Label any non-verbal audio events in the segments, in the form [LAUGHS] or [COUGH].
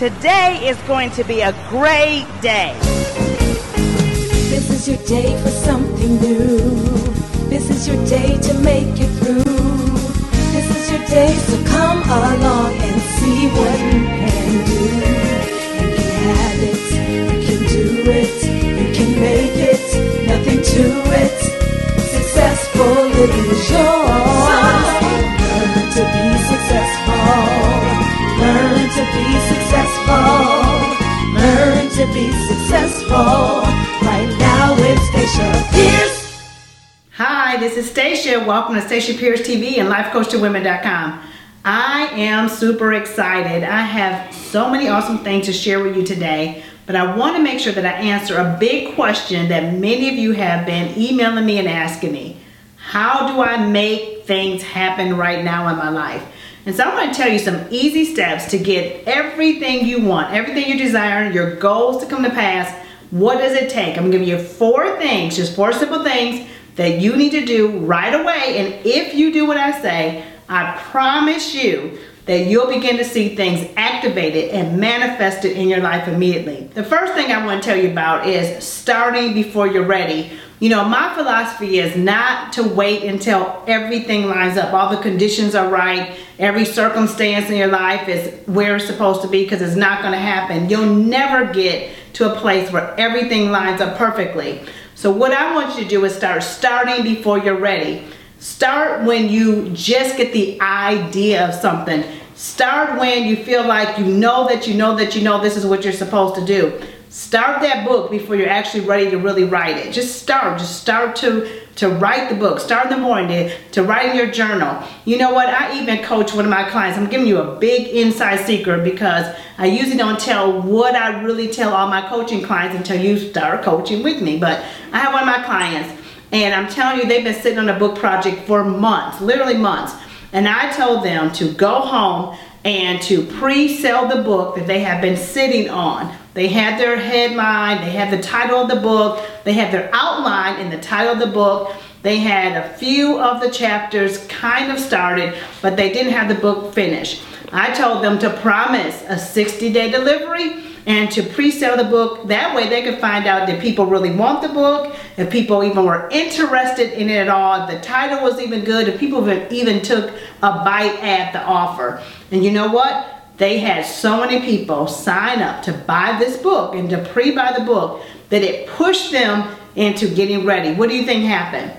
Today is going to be a great day. This is your day for something new. This is your day to make it through. This is your day, so come along and see what you can do. You can have it, you can do it, you can make it, nothing to it. Successful is yours. Hi, this is Stacia. Welcome to Stacia Pierce TV and LifeCoachToWomen.com. I am super excited. I have so many awesome things to share with you today, but I want to make sure that I answer a big question that many of you have been emailing me and asking me. How do I make things happen right now in my life? And so I'm going to tell you some easy steps to get everything you want, everything you desire, your goals to come to pass. What does it take? I'm to give you four things, just four simple things that you need to do right away. And if you do what I say, I promise you that you'll begin to see things activated and manifested in your life immediately. The first thing I want to tell you about is starting before you're ready. You know, my philosophy is not to wait until everything lines up, all the conditions are right, every circumstance in your life is where it's supposed to be because it's not going to happen. You'll never get to a place where everything lines up perfectly. So what I want you to do is start starting before you're ready. Start when you just get the idea of something. Start when you feel like you know that you know that you know this is what you're supposed to do. Start that book before you're actually ready to really write it. Just start. Just start to, to write the book. Start in the morning to, write in your journal. You know what? I even coach one of my clients. I'm giving you a big inside secret because I usually don't tell what I really tell all my coaching clients until you start coaching with me. But I have one of my clients and I'm telling you, they've been sitting on a book project for months, literally months. And I told them to go home and to pre-sell the book that they have been sitting on. They had their headline, they had the title of the book, they had their outline in the title of the book. They had a few of the chapters kind of started, but they didn't have the book finished. I told them to promise a 60 day delivery and to pre-sell the book. That way they could find out did people really want the book, if people even were interested in it at all, the title was even good, if people even took a bite at the offer. And you know what? They had so many people sign up to buy this book and to pre-buy the book that it pushed them into getting ready. What do you think happened?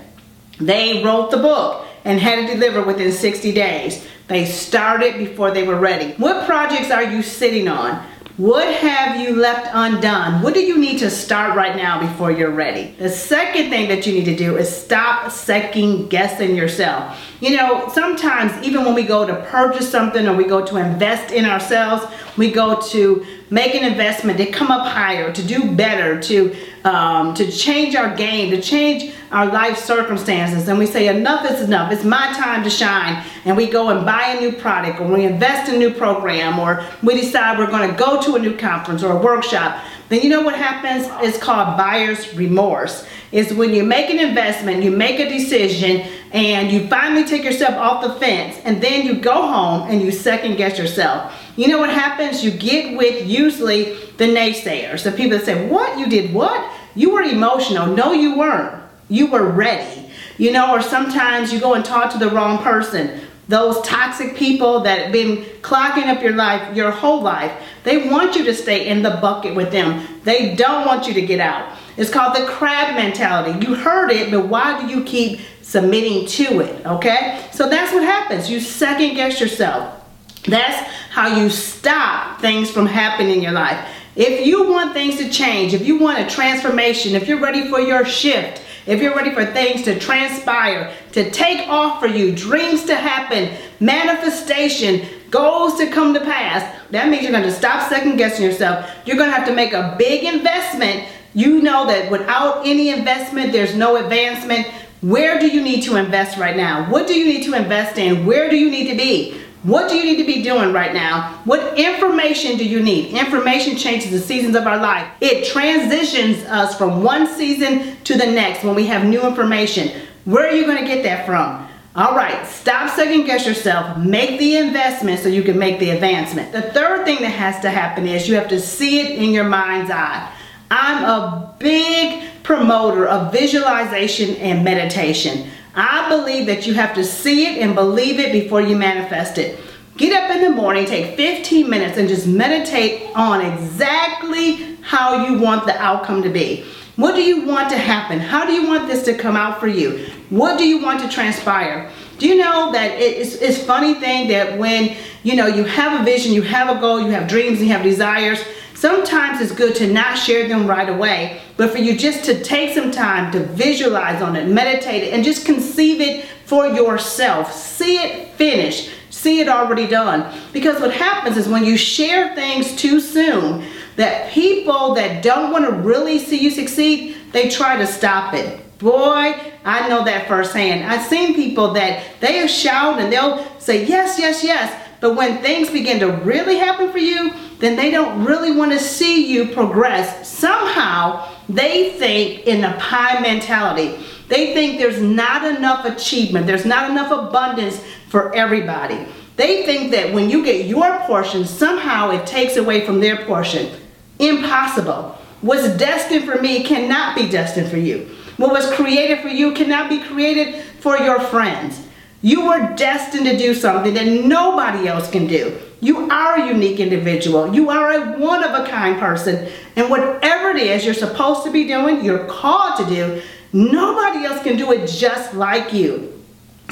They wrote the book and had it delivered within 60 days. They started before they were ready. What projects are you sitting on? What have you left undone? What do you need to start right now before you're ready? The second thing that you need to do is stop second guessing yourself. You know, sometimes even when we go to purchase something or we go to invest in ourselves, we go to make an investment to come up higher, to do better, to um, to change our game, to change our life circumstances. And we say, enough is enough. It's my time to shine. And we go and buy a new product or we invest in a new program or we decide we're going to go to a new conference or a workshop. Then you know what happens? It's called buyer's remorse. It's when you make an investment, you make a decision, and you finally take yourself off the fence, and then you go home and you second guess yourself. You know what happens? You get with usually the naysayers, the people that say, what, you did what? You were emotional. No, you weren't. You were ready. You know, or sometimes you go and talk to the wrong person. Those toxic people that have been clogging up your life, your whole life, they want you to stay in the bucket with them. They don't want you to get out. It's called the crab mentality. You heard it, but why do you keep submitting to it? Okay? So that's what happens. You second guess yourself. That's how you stop things from happening in your life. If you want things to change, if you want a transformation, if you're ready for your shift, if you're ready for things to transpire, to take off for you, dreams to happen, manifestation, goals to come to pass, that means you're going to stop second guessing yourself. You're going to have to make a big investment. You know that without any investment, there's no advancement. Where do you need to invest right now? What do you need to invest in? Where do you need to be? What do you need to be doing right now? What information do you need? Information changes the seasons of our life. It transitions us from one season to the next when we have new information. Where are you going to get that from? All right, stop second guess yourself. Make the investment so you can make the advancement. The third thing that has to happen is you have to see it in your mind's eye. I'm a big promoter of visualization and meditation. I believe that you have to see it and believe it before you manifest it. Get up in the morning, take 15 minutes and just meditate on exactly how you want the outcome to be. What do you want to happen? How do you want this to come out for you? What do you want to transpire? Do you know that it's, it's funny thing that when you know you have a vision, you have a goal, you have dreams, you have desires, sometimes it's good to not share them right away, but for you just to take some time to visualize on it, meditate it, and just conceive it for yourself. See it finished. See it already done. Because what happens is when you share things too soon, that people that don't want to really see you succeed, they try to stop it. Boy, I know that firsthand. I've seen people that they shout and they'll say yes, yes, yes, but when things begin to really happen for you, then they don't really want to see you progress. Somehow, they think in a pie mentality. They think there's not enough achievement, there's not enough abundance for everybody. They think that when you get your portion, somehow it takes away from their portion. Impossible. What's destined for me cannot be destined for you. What was created for you cannot be created for your friends. You were destined to do something that nobody else can do. You are a unique individual. You are a one of a kind person. And whatever it is you're supposed to be doing, you're called to do, nobody else can do it just like you.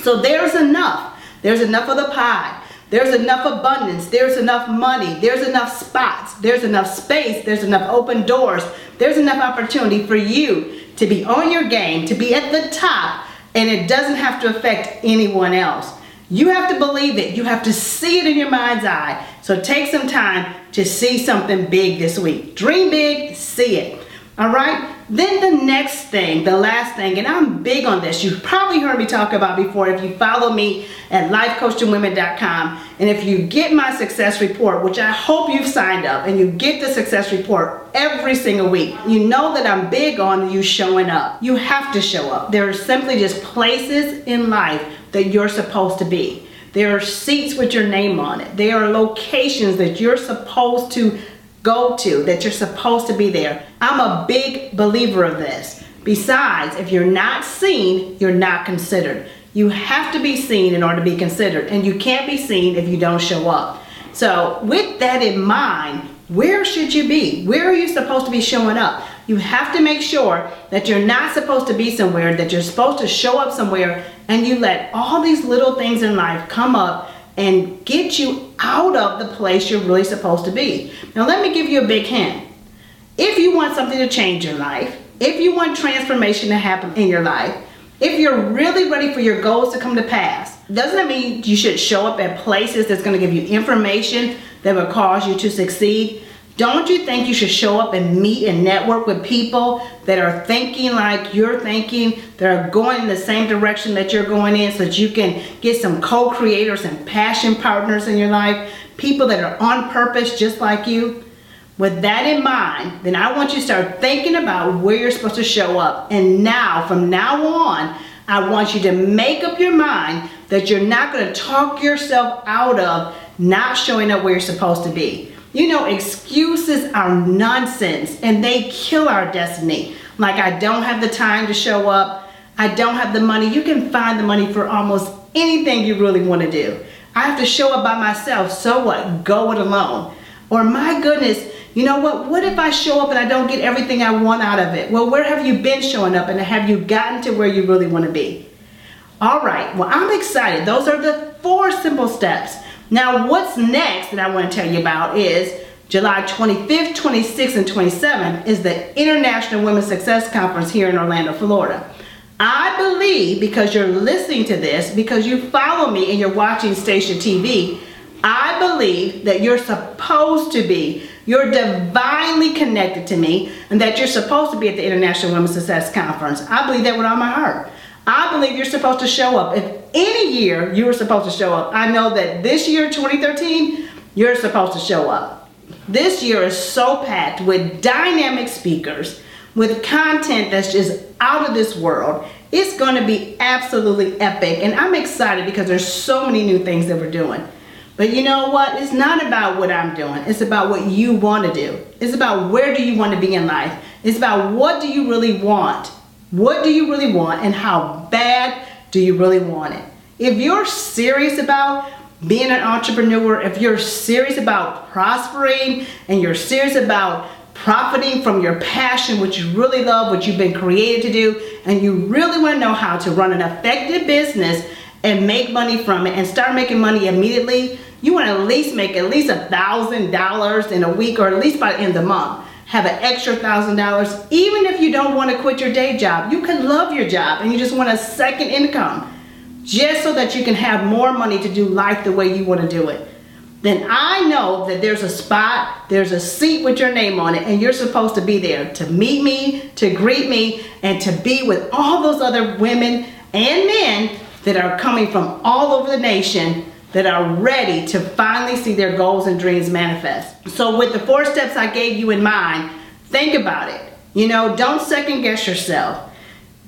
So there's enough. There's enough of the pie. There's enough abundance. There's enough money. There's enough spots. There's enough space. There's enough open doors. There's enough opportunity for you to be on your game, to be at the top, and it doesn't have to affect anyone else. You have to believe it. You have to see it in your mind's eye. So take some time to see something big this week. Dream big, see it. All right? Then the next thing, the last thing, and I'm big on this. You've probably heard me talk about before if you follow me at lifecoachtowomen.com. And if you get my success report, which I hope you've signed up and you get the success report every single week, you know that I'm big on you showing up. You have to show up. There are simply just places in life that you're supposed to be. There are seats with your name on it. There are locations that you're supposed to go to, that you're supposed to be there. I'm a big believer of this. Besides, if you're not seen, you're not considered. You have to be seen in order to be considered, and you can't be seen if you don't show up. So, with that in mind, where should you be? Where are you supposed to be showing up? You have to make sure that you're not supposed to be somewhere, that you're supposed to show up somewhere, and you let all these little things in life come up and get you out of the place you're really supposed to be. Now, let me give you a big hint. If you want something to change your life, if you want transformation to happen in your life, if you're really ready for your goals to come to pass, doesn't that mean you should show up at places that's going to give you information that will cause you to succeed? Don't you think you should show up and meet and network with people that are thinking like you're thinking, that are going in the same direction that you're going in so that you can get some co-creators and passion partners in your life, people that are on purpose just like you? With that in mind, then I want you to start thinking about where you're supposed to show up. And now, from now on, I want you to make up your mind that you're not going to talk yourself out of not showing up where you're supposed to be. You know, excuses are nonsense and they kill our destiny. Like, I don't have the time to show up. I don't have the money. You can find the money for almost anything you really want to do. I have to show up by myself. So what? Go it alone. Or, my goodness, you know what? What if I show up and I don't get everything I want out of it? Well, where have you been showing up and have you gotten to where you really want to be? All right, well, I'm excited. Those are the four simple steps. Now, what's next that I want to tell you about is July 25th, 26th, and 27th is the International Women's Success Conference here in Orlando, Florida. I believe because you're listening to this, because you follow me and you're watching Stacia TV, I believe that you're supposed to be, you're divinely connected to me, and that you're supposed to be at the International Women's Success Conference. I believe that with all my heart. I believe you're supposed to show up. If any year you were supposed to show up, I know that this year, 2013, you're supposed to show up. This year is so packed with dynamic speakers, with content that's just out of this world, It's going to be absolutely epic. And I'm excited because there's so many new things that we're doing. But you know what? It's not about what I'm doing. It's about what you want to do. It's about where do you want to be in life. It's about what do you really want. What do you really want and how bad do you really want it? If you're serious about being an entrepreneur, if you're serious about prospering and you're serious about profiting from your passion, what you really love, what you've been created to do, and you really want to know how to run an effective business and make money from it and start making money immediately, you want to at least make at least a thousand dollars in a week or at least by the end of the month. Have an extra thousand dollars, even if you don't want to quit your day job. You can love your job and you just want a second income just so that you can have more money to do life the way you want to do it. Then I know that there's a spot, there's a seat with your name on it, and you're supposed to be there to meet me, to greet me, and to be with all those other women and men that are coming from all over the nation that are ready to finally see their goals and dreams manifest. So with the four steps I gave you in mind, think about it. You know, don't second guess yourself.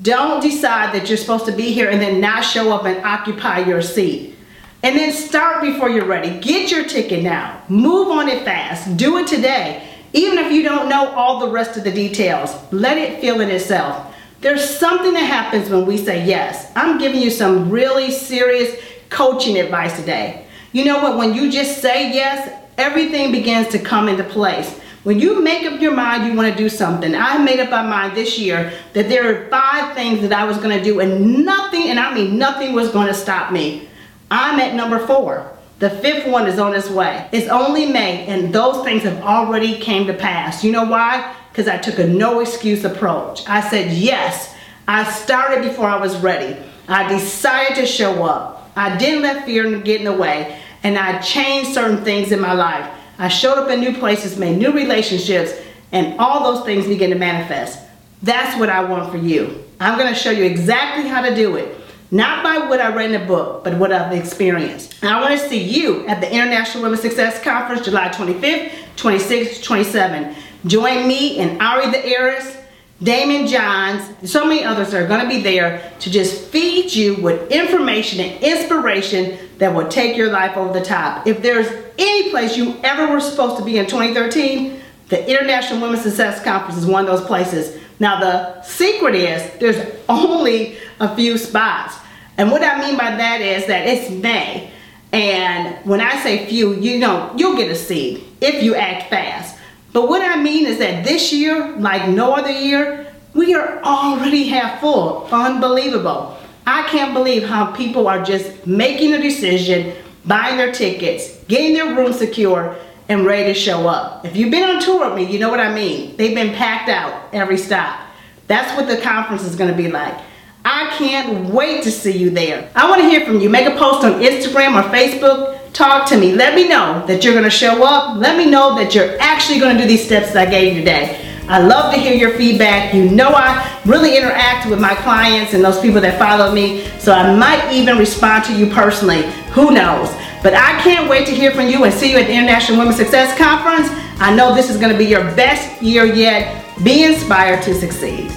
Don't decide that you're supposed to be here and then not show up and occupy your seat. And then start before you're ready. Get your ticket now. Move on it fast. Do it today. Even if you don't know all the rest of the details, let it feel in itself. There's something that happens when we say yes. I'm giving you some really serious coaching advice today. You know what? When you just say yes, everything begins to come into place. When you make up your mind you want to do something, I made up my mind this year that there are five things that I was going to do and nothing, and I mean nothing was going to stop me. I'm at number four. The fifth one is on its way. It's only May and those things have already came to pass. You know why? Because I took a no excuse approach. I said yes. I started before I was ready. I decided to show up. I didn't let fear get in the way, and I changed certain things in my life. I showed up in new places, made new relationships, and all those things begin to manifest. That's what I want for you. I'm going to show you exactly how to do it. Not by what I read in the book, but what I've experienced. And I want to see you at the International Women's Success Conference, July 25th, 26th, 27th. Join me and Ari the Heiress Daymond Johns, so many others are going to be there to just feed you with information and inspiration that will take your life over the top. If there's any place you ever were supposed to be in 2013, the International Women's Success Conference is one of those places. Now the secret is there's [LAUGHS] only a few spots. And what I mean by that is that it's May. And when I say few, you know, you'll get a seat if you act fast. But what I mean is that this year, like no other year, we are already half full. Unbelievable. I can't believe how people are just making a decision, buying their tickets, getting their room secure, and ready to show up. If you've been on tour with me, you know what I mean. They've been packed out every stop. That's what the conference is going to be like. I can't wait to see you there. I want to hear from you. Make a post on Instagram or Facebook Talk to me. Let me know that you're going to show up. Let me know that you're actually going to do these steps that I gave you today. I love to hear your feedback. You know I really interact with my clients and those people that follow me, so I might even respond to you personally. Who knows? But I can't wait to hear from you and see you at the International Women's Success Conference. I know this is going to be your best year yet. Be inspired to succeed.